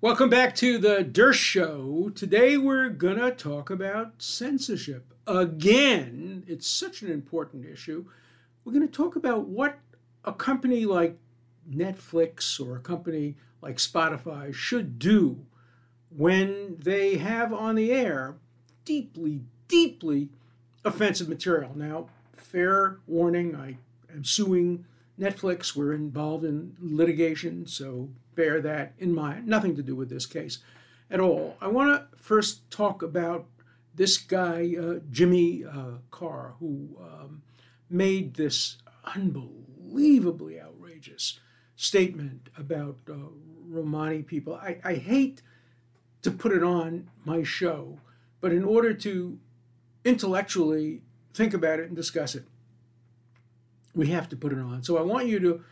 Welcome back to the Dershow. Today we're gonna talk about censorship. Again, it's such an important issue. We're gonna talk about what a company like Netflix or a company like Spotify should do when they have on the air deeply, deeply offensive material. Now, fair warning, I am suing Netflix. We're involved in litigation, so bear that in mind. Nothing to do with this case at all. I want to first talk about this guy, uh, Jimmy uh, Carr, who um, made this unbelievably outrageous statement about uh, Romani people. I, I hate to put it on my show, but in order to intellectually think about it and discuss it, we have to put it on. So I want you to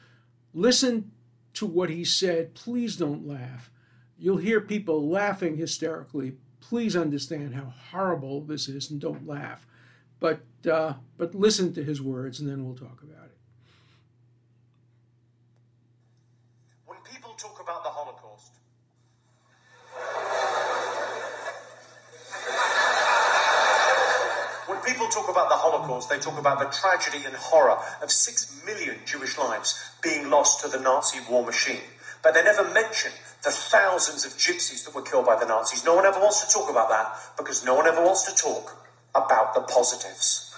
listen to what he said. Please don't laugh. You'll hear people laughing hysterically. Please understand how horrible this is and don't laugh. But, uh, but listen to his words and then we'll talk about it. When people talk about the Holocaust, when people talk about the Holocaust, they talk about the tragedy and horror of six million Jewish lives being lost to the Nazi war machine. But they never mention the thousands of gypsies that were killed by the Nazis. No one ever wants to talk about that because no one ever wants to talk about the positives.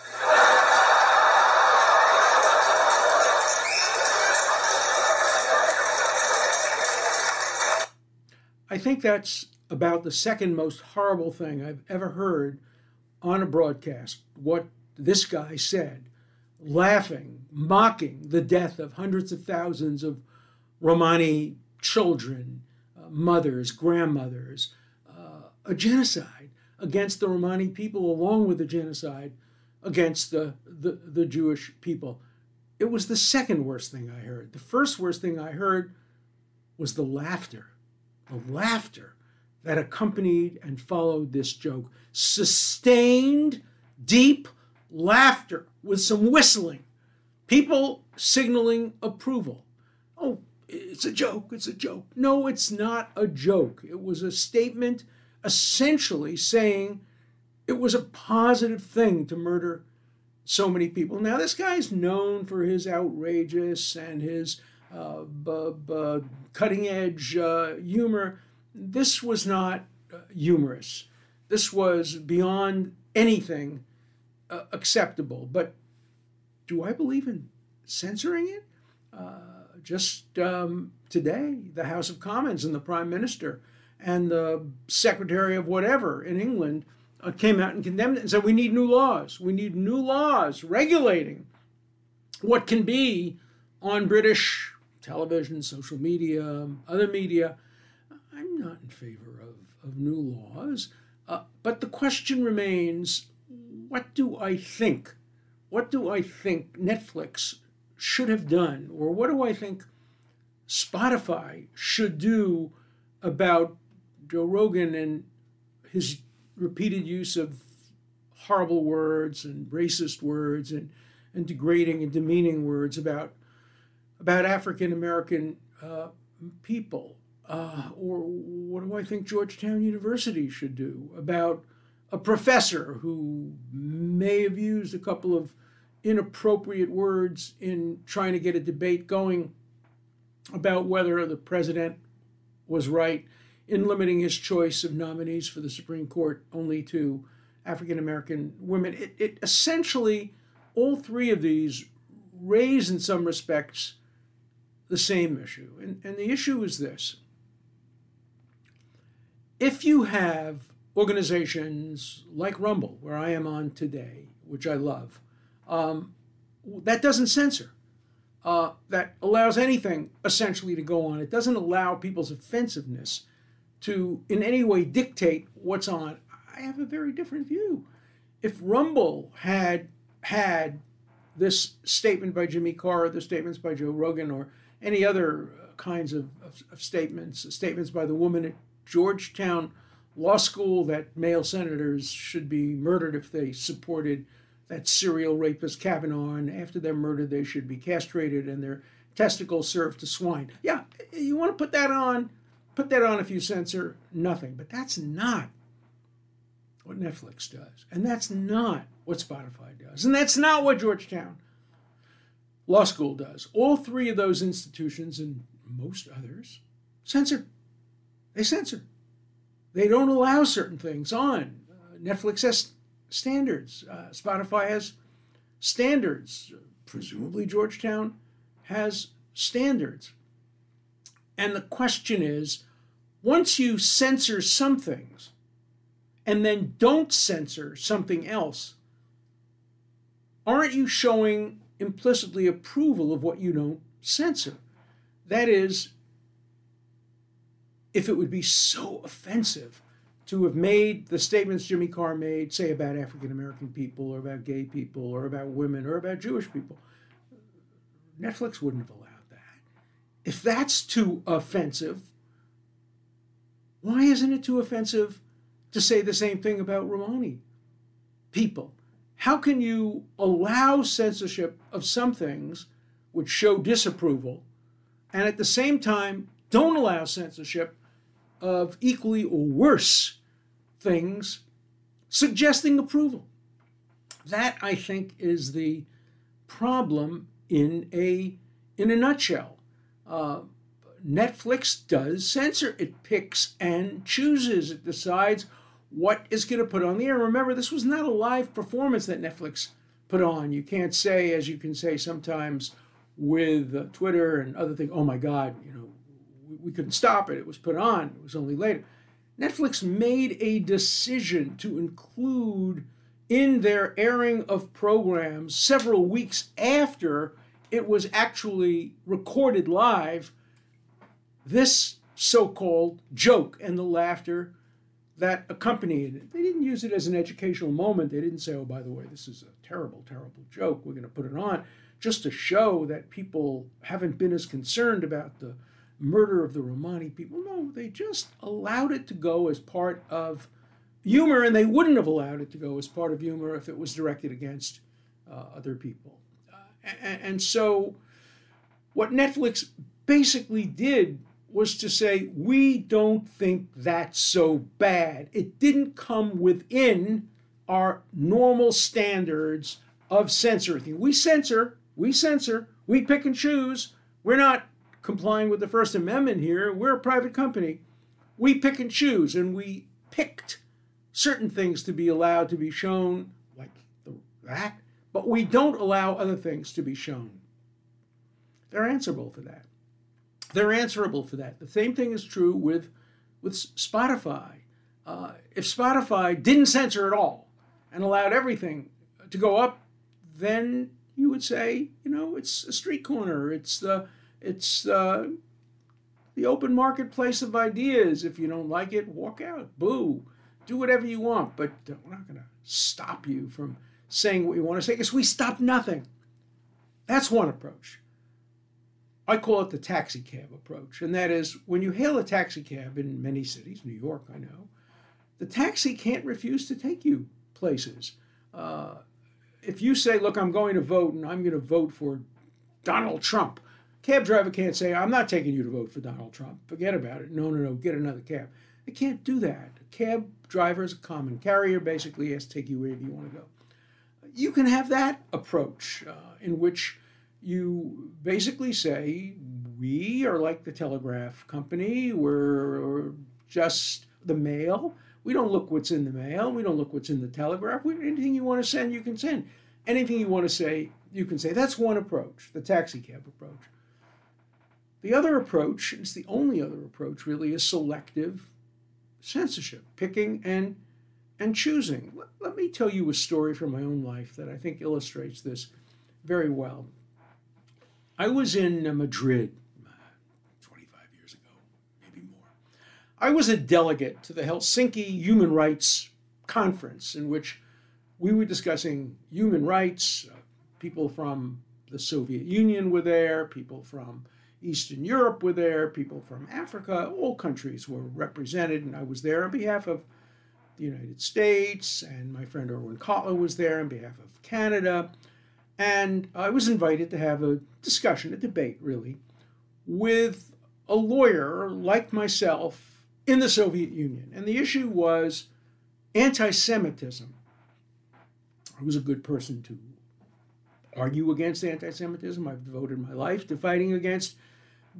I think that's about the second most horrible thing I've ever heard on a broadcast. What this guy said, laughing, mocking the death of hundreds of thousands of Romani children, uh, mothers, grandmothers, uh, a genocide against the Romani people, along with the genocide against the, the, the Jewish people. It was the second worst thing I heard. The first worst thing I heard was the laughter the laughter that accompanied and followed this joke. Sustained, deep laughter with some whistling. People signaling approval. Oh, it's a joke, it's a joke. No, it's not a joke. It was a statement essentially saying it was a positive thing to murder so many people. Now, this guy's known for his outrageous and his uh, b- b- cutting edge uh, humor. This was not uh, humorous. This was beyond anything uh, acceptable. But do I believe in censoring it? Uh, just um, today, the House of Commons and the Prime Minister and the Secretary of whatever in England uh, came out and condemned it and said, We need new laws. We need new laws regulating what can be on British television, social media, other media. I'm not in favor of, of new laws. Uh, but the question remains what do I think? What do I think Netflix should have done? Or what do I think Spotify should do about Joe Rogan and his repeated use of horrible words and racist words and, and degrading and demeaning words about about African American uh, people? Uh, or what do I think Georgetown University should do about a professor who may have used a couple of inappropriate words in trying to get a debate going about whether the president was right in limiting his choice of nominees for the Supreme Court only to African American women. It, it, essentially, all three of these raise, in some respects, the same issue. And, and the issue is this if you have organizations like Rumble, where I am on today, which I love, um, that doesn't censor. Uh, that allows anything essentially to go on. It doesn't allow people's offensiveness to in any way dictate what's on. I have a very different view. If Rumble had had this statement by Jimmy Carr, the statements by Joe Rogan, or any other uh, kinds of, of, of statements, statements by the woman at Georgetown Law School that male senators should be murdered if they supported that serial rapist Kavanaugh, and after they're murdered, they should be castrated and their testicles served to swine. Yeah, you want to put that on, put that on if you censor, nothing. But that's not what Netflix does. And that's not what Spotify does. And that's not what Georgetown Law School does. All three of those institutions and most others censor. They censor. They don't allow certain things on. Uh, Netflix has standards. Uh, Spotify has standards. Presumably, Georgetown has standards. And the question is once you censor some things and then don't censor something else, aren't you showing implicitly approval of what you don't censor? That is, if it would be so offensive to have made the statements Jimmy Carr made, say about African American people or about gay people or about women or about Jewish people, Netflix wouldn't have allowed that. If that's too offensive, why isn't it too offensive to say the same thing about Romani people? How can you allow censorship of some things which show disapproval and at the same time don't allow censorship of equally or worse things suggesting approval. That, I think, is the problem in a, in a nutshell. Uh, Netflix does censor. It picks and chooses. It decides what is going to put on the air. Remember, this was not a live performance that Netflix put on. You can't say, as you can say sometimes with uh, Twitter and other things, oh my God, you know, we couldn't stop it. It was put on. It was only later. Netflix made a decision to include in their airing of programs several weeks after it was actually recorded live this so called joke and the laughter that accompanied it. They didn't use it as an educational moment. They didn't say, oh, by the way, this is a terrible, terrible joke. We're going to put it on just to show that people haven't been as concerned about the murder of the Romani people. No, they just allowed it to go as part of humor, and they wouldn't have allowed it to go as part of humor if it was directed against uh, other people. Uh, and, and so, what Netflix basically did was to say, we don't think that's so bad. It didn't come within our normal standards of censoring. We censor, we censor, we pick and choose. We're not complying with the First Amendment here. We're a private company. We pick and choose, and we picked certain things to be allowed to be shown, like that, but we don't allow other things to be shown. They're answerable for that. They're answerable for that. The same thing is true with, with Spotify. Uh, if Spotify didn't censor at all and allowed everything to go up, then you would say, you know, it's a street corner. It's the it's uh, the open marketplace of ideas. If you don't like it, walk out. Boo. Do whatever you want, but we're not going to stop you from saying what you want to say because we stop nothing. That's one approach. I call it the taxi cab approach, and that is when you hail a taxi cab in many cities, New York, I know, the taxi can't refuse to take you places. Uh, if you say, "Look, I'm going to vote, and I'm going to vote for Donald Trump," Cab driver can't say, I'm not taking you to vote for Donald Trump. Forget about it. No, no, no, get another cab. They can't do that. A cab driver is a common carrier, basically, has to take you wherever you want to go. You can have that approach uh, in which you basically say, we are like the telegraph company, we're just the mail. We don't look what's in the mail. We don't look what's in the telegraph. We, anything you want to send, you can send. Anything you want to say, you can say. That's one approach, the taxi cab approach. The other approach, it's the only other approach really, is selective censorship, picking and and choosing. Let, let, me tell you a story from my own life that I think illustrates this very well. I was in Madrid uh, 25 years ago, maybe more. I was a delegate to the Helsinki Human Rights Conference, in which we were discussing human rights. Uh, people from the Soviet Union were there, people from Eastern Europe were there, people from Africa, all countries were represented, and I was there on behalf of the United States, and my friend Irwin Cotler was there on behalf of Canada. And I was invited to have a discussion, a debate really, with a lawyer like myself in the Soviet Union. And the issue was anti Semitism. I was a good person to argue against anti Semitism. I've devoted my life to fighting against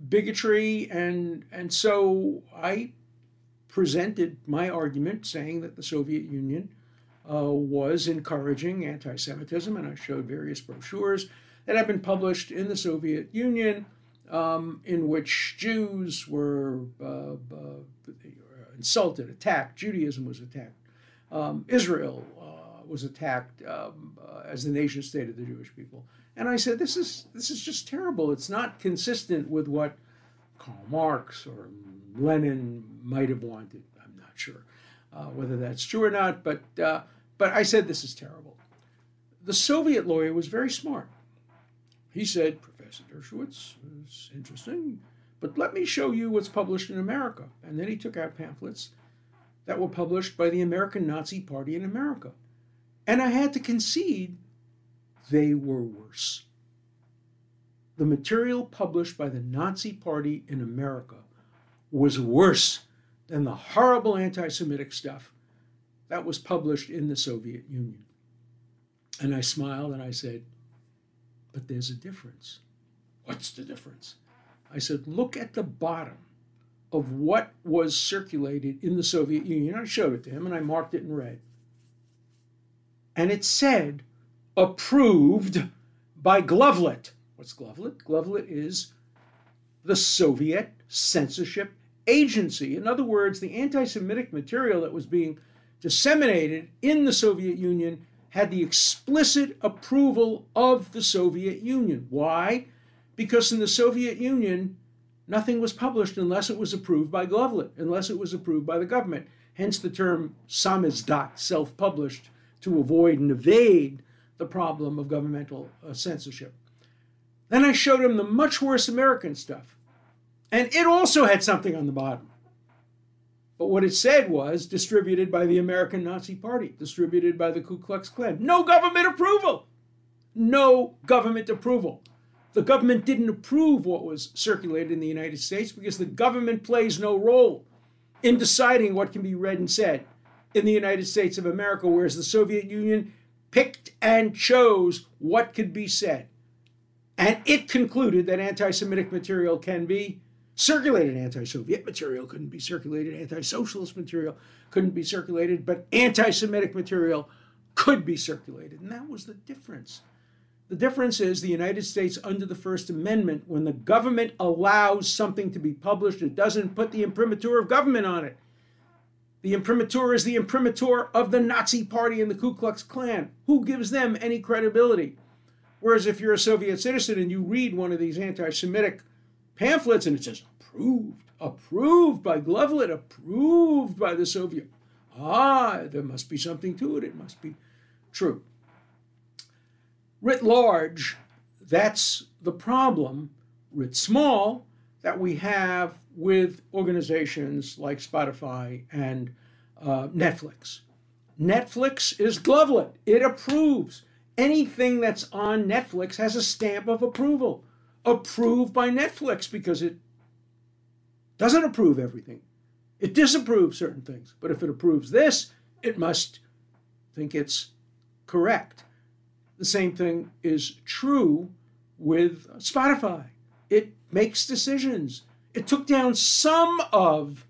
bigotry. And, and so I presented my argument saying that the Soviet Union uh, was encouraging anti Semitism. And I showed various brochures that had been published in the Soviet Union um, in which Jews were uh, uh, insulted, attacked, Judaism was attacked, um, Israel uh, was attacked um, uh, as the nation state of the Jewish people. And I said, this is, this is just terrible. It's not consistent with what Karl Marx or Lenin might have wanted. I'm not sure uh, whether that's true or not, but, uh, but I said, this is terrible. The Soviet lawyer was very smart. He said, Professor Dershowitz is interesting, but let me show you what's published in America. And then he took out pamphlets that were published by the American Nazi Party in America. And I had to concede they were worse. The material published by the Nazi Party in America was worse than the horrible anti Semitic stuff that was published in the Soviet Union. And I smiled and I said, But there's a difference. What's the difference? I said, Look at the bottom of what was circulated in the Soviet Union. I showed it to him and I marked it in red. And it said, approved by Glavlit. What's Glavlit? Glavlit is the Soviet censorship agency. In other words, the anti Semitic material that was being disseminated in the Soviet Union had the explicit approval of the Soviet Union. Why? Because in the Soviet Union, nothing was published unless it was approved by Glavlit, unless it was approved by the government. Hence the term samizdat, self published, to avoid and evade the problem of governmental uh, censorship. Then I showed him the much worse American stuff. And it also had something on the bottom. But what it said was distributed by the American Nazi Party, distributed by the Ku Klux Klan. No government approval. No government approval. The government didn't approve what was circulated in the United States because the government plays no role in deciding what can be read and said in the United States of America, whereas the Soviet Union picked and chose what could be said. And it concluded that anti Semitic material can be circulated. Anti Soviet material couldn't be circulated, anti socialist material couldn't be circulated, but anti Semitic material could be circulated. And that was the difference. The difference is the United States, under the First Amendment, when the government allows something to be published, it doesn't put the imprimatur of government on it. The imprimatur is the imprimatur of the Nazi Party and the Ku Klux Klan. Who gives them any credibility? Whereas if you're a Soviet citizen and you read one of these anti Semitic pamphlets and it says approved, approved by Glavlit, approved by the Soviet, ah, there must be something to it. It must be true. Writ large, that's the problem, writ small, that we have with organizations like Spotify and uh, Netflix. Netflix is Glavlit. It approves. Anything that's on Netflix has a stamp of approval. Approved by Netflix because it doesn't approve everything. It disapproves certain things. But if it approves this, it must think it's correct. The same thing is true with Spotify. It makes decisions it took down some of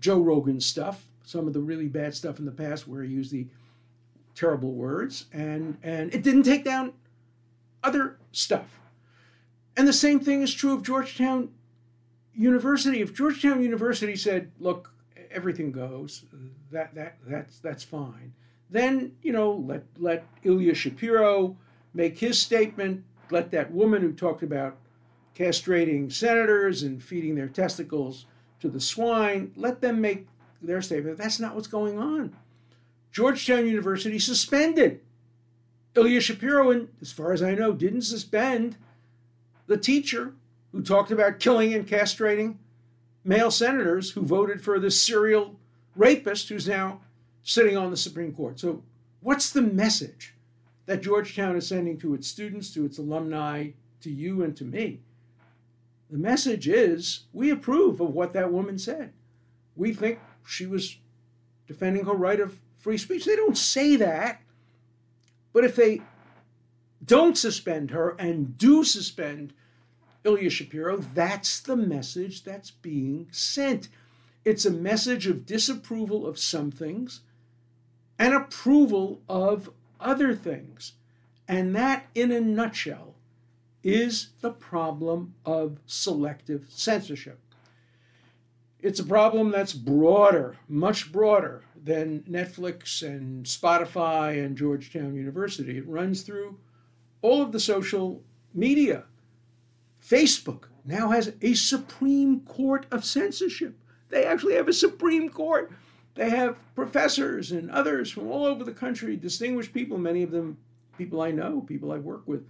Joe Rogan's stuff, some of the really bad stuff in the past where he used the terrible words, and, and it didn't take down other stuff. And the same thing is true of Georgetown University. If Georgetown University said, look, everything goes, that, that, that's, that's fine, then, you know, let, let Ilya Shapiro make his statement, let that woman who talked about castrating senators and feeding their testicles to the swine. Let them make their statement. That's not what's going on. Georgetown University suspended Ilya Shapiro, and as far as I know, didn't suspend the teacher who talked about killing and castrating male senators who voted for this serial rapist who's now sitting on the Supreme Court. So, what's the message that Georgetown is sending to its students, to its alumni, to you, and to me? The message is we approve of what that woman said. We think she was defending her right of free speech. They don't say that. But if they don't suspend her and do suspend Ilya Shapiro, that's the message that's being sent. It's a message of disapproval of some things and approval of other things. And that, in a nutshell, is the problem of selective censorship. It's a problem that's broader, much broader than Netflix and Spotify and Georgetown University. It runs through all of the social media. Facebook now has a Supreme Court of censorship. They actually have a Supreme Court. They have professors and others from all over the country, distinguished people, many of them people I know, people I work with.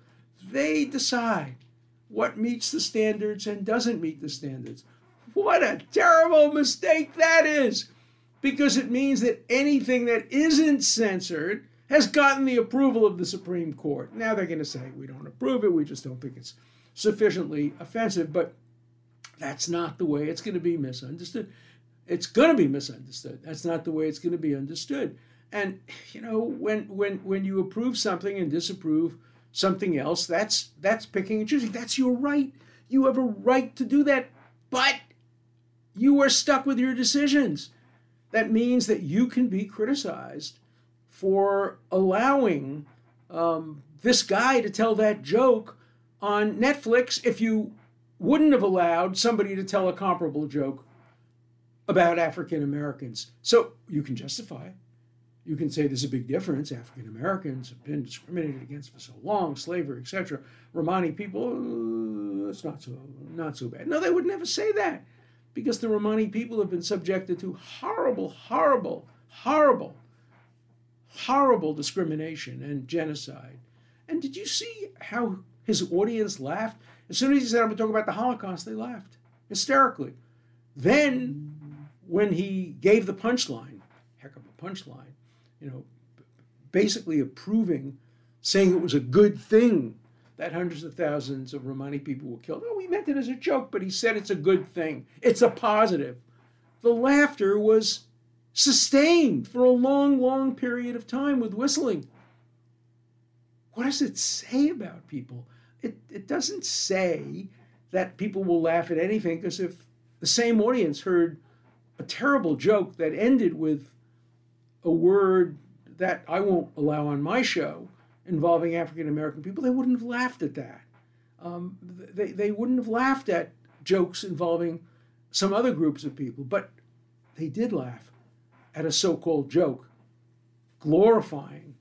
They decide what meets the standards and doesn't meet the standards. What a terrible mistake that is! Because it means that anything that isn't censored has gotten the approval of the Supreme Court. Now they're going to say, we don't approve it, we just don't think it's sufficiently offensive. But that's not the way it's going to be misunderstood. It's going to be misunderstood. That's not the way it's going to be understood. And you know, when when when you approve something and disapprove something else, that's that's picking and choosing. That's your right. You have a right to do that. But you are stuck with your decisions. That means that you can be criticized for allowing um, this guy to tell that joke on Netflix if you wouldn't have allowed somebody to tell a comparable joke about African Americans. So you can justify it. You can say there's a big difference. African Americans have been discriminated against for so long, slavery, etc. Romani people, uh, it's not so not so bad. No, they would never say that because the Romani people have been subjected to horrible, horrible, horrible, horrible discrimination and genocide. And did you see how his audience laughed? As soon as he said, I'm going to talk about the Holocaust, they laughed hysterically. Then, when he gave the punchline, heck of a punchline, you know, basically approving, saying it was a good thing that hundreds of thousands of Romani people were killed. Oh, he meant it as a joke, but he said it's a good thing. It's a positive. The laughter was sustained for a long, long period of time with whistling. What does it say about people? It, it doesn't say that people will laugh at anything because if the same audience heard a terrible joke that ended with a word that I won't allow on my show involving African American people, they wouldn't have laughed at that. Um, they, they wouldn't have laughed at jokes involving some other groups of people, but they did laugh at a so called joke glorifying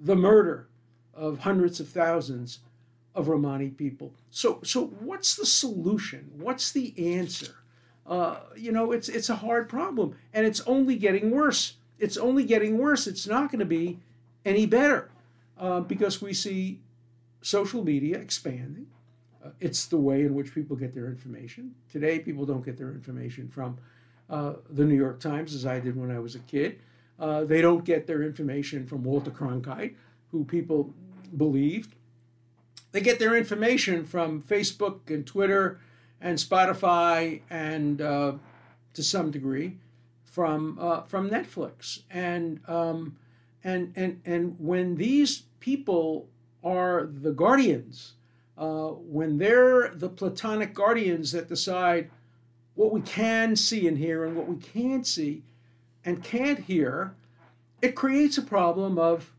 the murder of hundreds of thousands of Romani people. So, so what's the solution? What's the answer? Uh, you know, it's it's a hard problem, and it's only getting worse. It's only getting worse. It's not going to be any better uh, because we see social media expanding. Uh, it's the way in which people get their information. Today, people don't get their information from uh, the New York Times as I did when I was a kid. Uh, they don't get their information from Walter Cronkite, who people believed. They get their information from Facebook and Twitter and Spotify and uh, to some degree from uh, from Netflix. And um, and and and when these people are the guardians, uh, when they're the platonic guardians that decide what we can see and hear and what we can't see and can't hear, it creates a problem of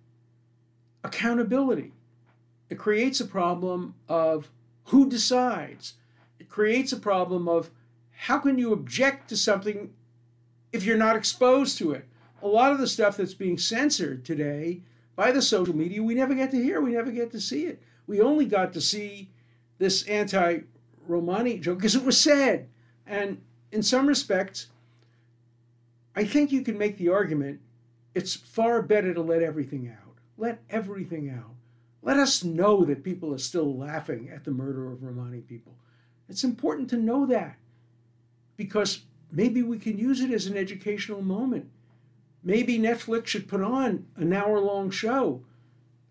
accountability. It creates a problem of who decides. It creates a problem of how can you object to something if you're not exposed to it? A lot of the stuff that's being censored today by the social media, we never get to hear, we never get to see it. We only got to see this anti Romani joke because it was said. And in some respects, I think you can make the argument it's far better to let everything out. Let everything out. Let us know that people are still laughing at the murder of Romani people. It's important to know that because maybe we can use it as an educational moment. Maybe Netflix should put on an hour long show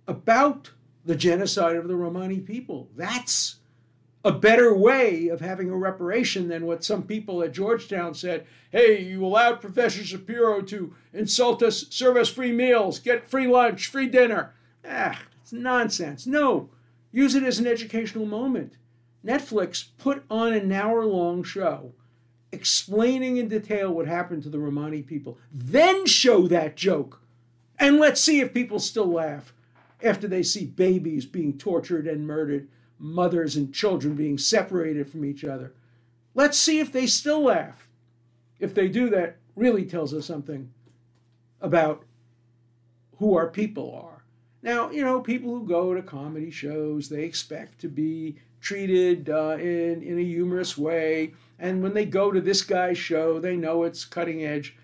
about the genocide of the Romani people. That's a better way of having a reparation than what some people at Georgetown said. Hey, you allowed Professor Shapiro to insult us, serve us free meals, get free lunch, free dinner. Ah, it's nonsense. No, use it as an educational moment. Netflix put on an hour long show explaining in detail what happened to the Romani people. Then show that joke. And let's see if people still laugh after they see babies being tortured and murdered, mothers and children being separated from each other. Let's see if they still laugh. If they do, that really tells us something about who our people are. Now, you know, people who go to comedy shows, they expect to be treated uh, in, in a humorous way. And when they go to this guy's show, they know it's cutting edge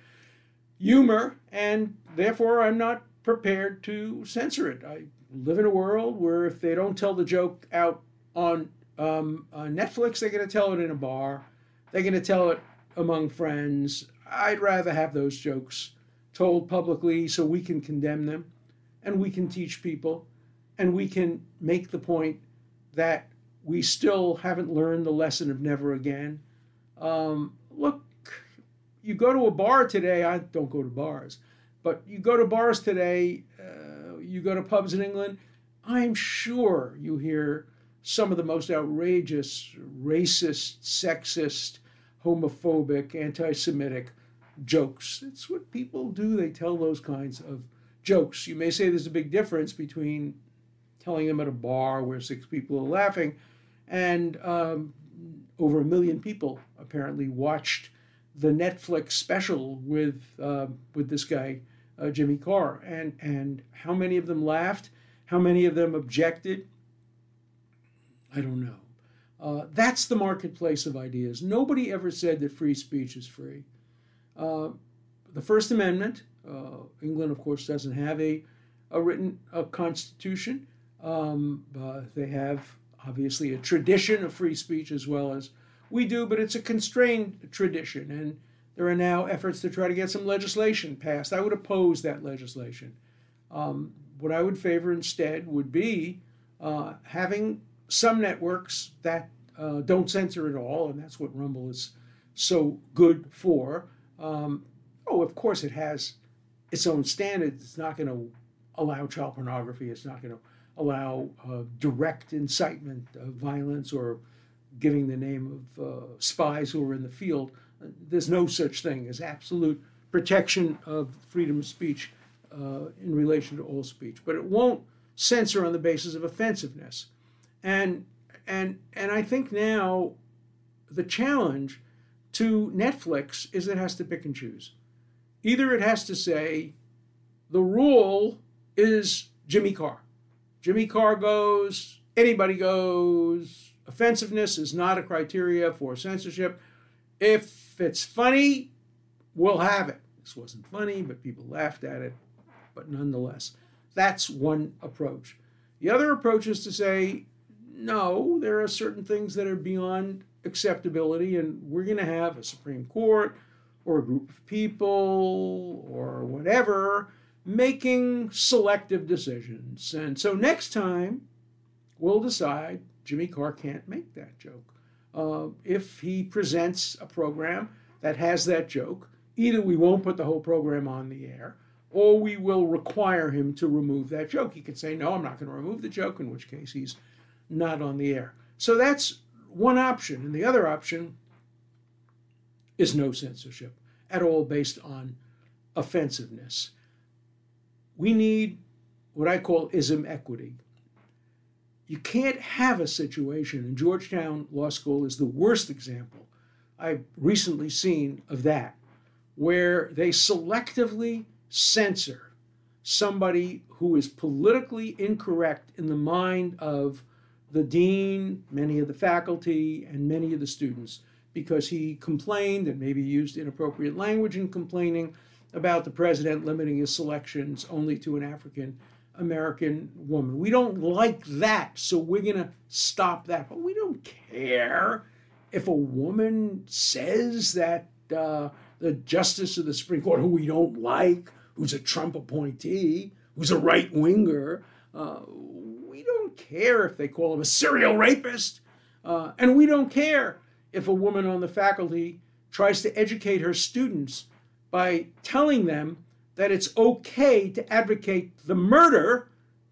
humor, and therefore I'm not prepared to censor it. I live in a world where if they don't tell the joke out on, um, on Netflix, they're going to tell it in a bar, they're going to tell it among friends. I'd rather have those jokes told publicly so we can condemn them and we can teach people and we can make the point that we still haven't learned the lesson of never again. Um, look, you go to a bar today, I don't go to bars, but you go to bars today, uh, you go to pubs in England, I'm sure you hear some of the most outrageous, racist, sexist, homophobic, anti Semitic jokes. It's what people do. They tell those kinds of jokes. You may say there's a big difference between telling them at a bar where six people are laughing and um, over a million people apparently watched the Netflix special with uh, with this guy uh, Jimmy Carr, and and how many of them laughed, how many of them objected. I don't know. Uh, that's the marketplace of ideas. Nobody ever said that free speech is free. Uh, the First Amendment, uh, England, of course, doesn't have a, a written a constitution. Um, they have obviously a tradition of free speech as well as we do, but it's a constrained tradition. And there are now efforts to try to get some legislation passed. I would oppose that legislation. Um, what I would favor instead would be uh, having some networks that uh, don't censor at all, and that's what Rumble is so good for. Um, oh, of course, it has its own standards. It's not going to allow child pornography. It's not going to allow uh, direct incitement of violence or giving the name of uh, spies who are in the field. There's no such thing as absolute protection of freedom of speech uh, in relation to all speech, but it won't censor on the basis of offensiveness. And and and I think now the challenge to Netflix is it has to pick and choose. Either it has to say the rule is Jimmy Carr. Jimmy Carr goes, anybody goes, offensiveness is not a criteria for censorship. If it's funny, we'll have it. This wasn't funny, but people laughed at it. But nonetheless, that's one approach. The other approach is to say, no, there are certain things that are beyond acceptability, and we're going to have a Supreme Court or a group of people or whatever making selective decisions. And so next time, we'll decide Jimmy Carr can't make that joke. Uh, if he presents a program that has that joke, either we won't put the whole program on the air or we will require him to remove that joke. He could say, No, I'm not going to remove the joke, in which case he's not on the air. So that's one option. And the other option is no censorship at all based on offensiveness. We need what I call ism equity. You can't have a situation, and Georgetown Law School is the worst example I've recently seen of that, where they selectively censor somebody who is politically incorrect in the mind of the dean, many of the faculty, and many of the students because he complained and maybe used inappropriate language in complaining about the president limiting his selections only to an African American woman. We don't like that, so we're going to stop that. But we don't care if a woman says that uh, the justice of the Supreme Court, who we don't like, who's a Trump appointee, who's a right winger, uh, we don't care if they call him a serial rapist. Uh, and we don't care if a woman on the faculty tries to educate her students by telling them that it's okay to advocate the murder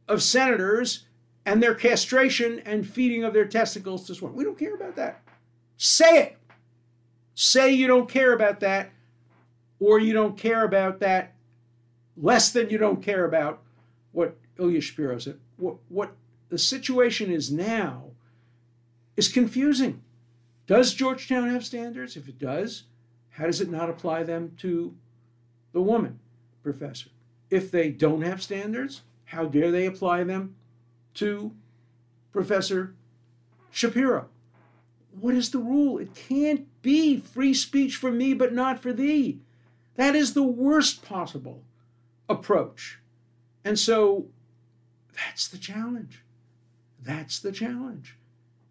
of senators and their castration and feeding of their testicles to swarm. We don't care about that. Say it. Say you don't care about that, or you don't care about that less than you don't care about what Ilya Shapiro said. What, what the situation is now is confusing. Does Georgetown have standards? If it does, how does it not apply them to the woman professor? If they don't have standards, how dare they apply them to Professor Shapiro? What is the rule? It can't be free speech for me, but not for thee. That is the worst possible approach. And so that's the challenge. That's the challenge.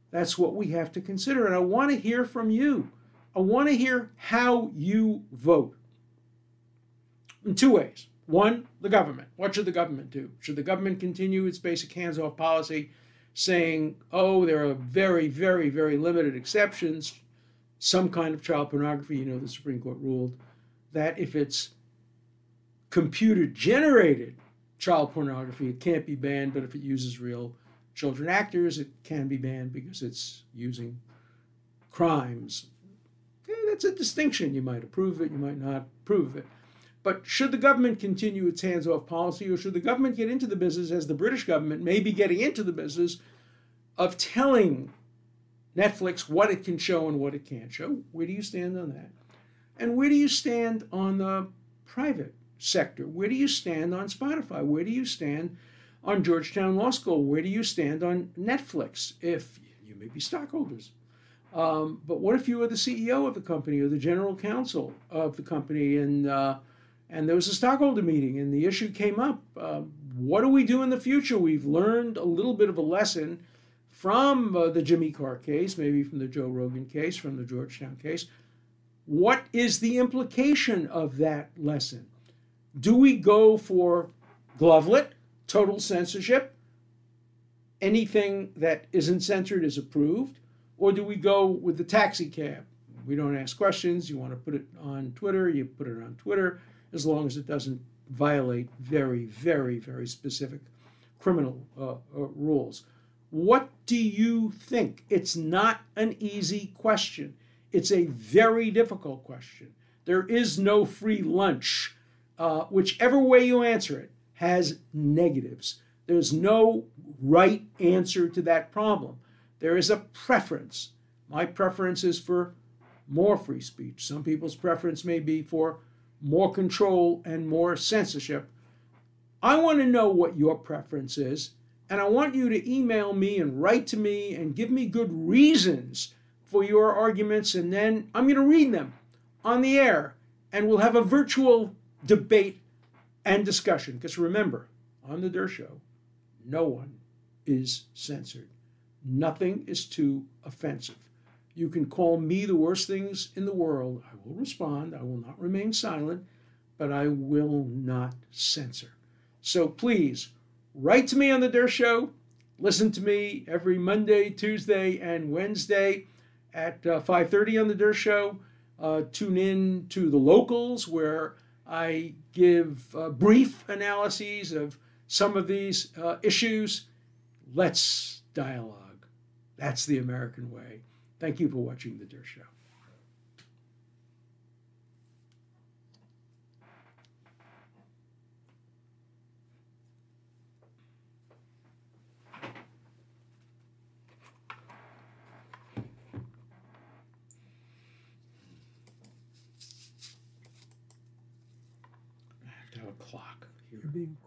That's what we have to consider. And I want to hear from you. I want to hear how you vote in two ways. One, the government. What should the government do? Should the government continue its basic hands off policy, saying, oh, there are very, very, very limited exceptions, some kind of child pornography? You know, the Supreme Court ruled that if it's computer generated child pornography, it can't be banned, but if it uses real children actors, it can be banned because it's using crimes. That's a distinction. You might approve it, you might not approve it. But should the government continue its hands off policy, or should the government get into the business, as the British government may be getting into the business, of telling Netflix what it can show and what it can't show? Where do you stand on that? And where do you stand on the private sector? Where do you stand on Spotify? Where do you stand on Georgetown Law School? Where do you stand on Netflix? If you may be stockholders. Um, but what if you were the CEO of the company or the general counsel of the company and uh, and there was a stockholder meeting and the issue came up. Uh, what do we do in the future? We've learned a little bit of a lesson from uh, the Jimmy Carr case, maybe from the Joe Rogan case, from the Georgetown case. What is the implication of that lesson? Do we go for Glavlit, total censorship? Anything that isn't censored is approved? Or do we go with the taxi cab? We don't ask questions. You want to put it on Twitter, you put it on Twitter as long as it doesn't violate very, very, very specific criminal uh, uh, rules. What do you think? It's not an easy question. It's a very difficult question. There is no free lunch. Uh, whichever way you answer it has negatives. There's no right answer to that problem. There is a preference. My preference is for more free speech. Some people's preference may be for more control, and more censorship. I want to know what your preference is, and I want you to email me and write to me and give me good reasons for your arguments, and then I'm going to read them on the air, and we'll have a virtual debate and discussion. Because remember, on the Dershow, no one is censored. Nothing is too offensive. You can call me the worst things in the world. I will respond. I will not remain silent, but I will not censor. So please write to me on the Dershow. Listen to me every Monday, Tuesday, and Wednesday at uh, 5:30 on the Dershow. Uh, tune in to the locals where I give uh, brief analyses of some of these uh, issues. Let's dialogue. That's the American way. Thank you for watching The Dershow. I have to have a clock here. You're being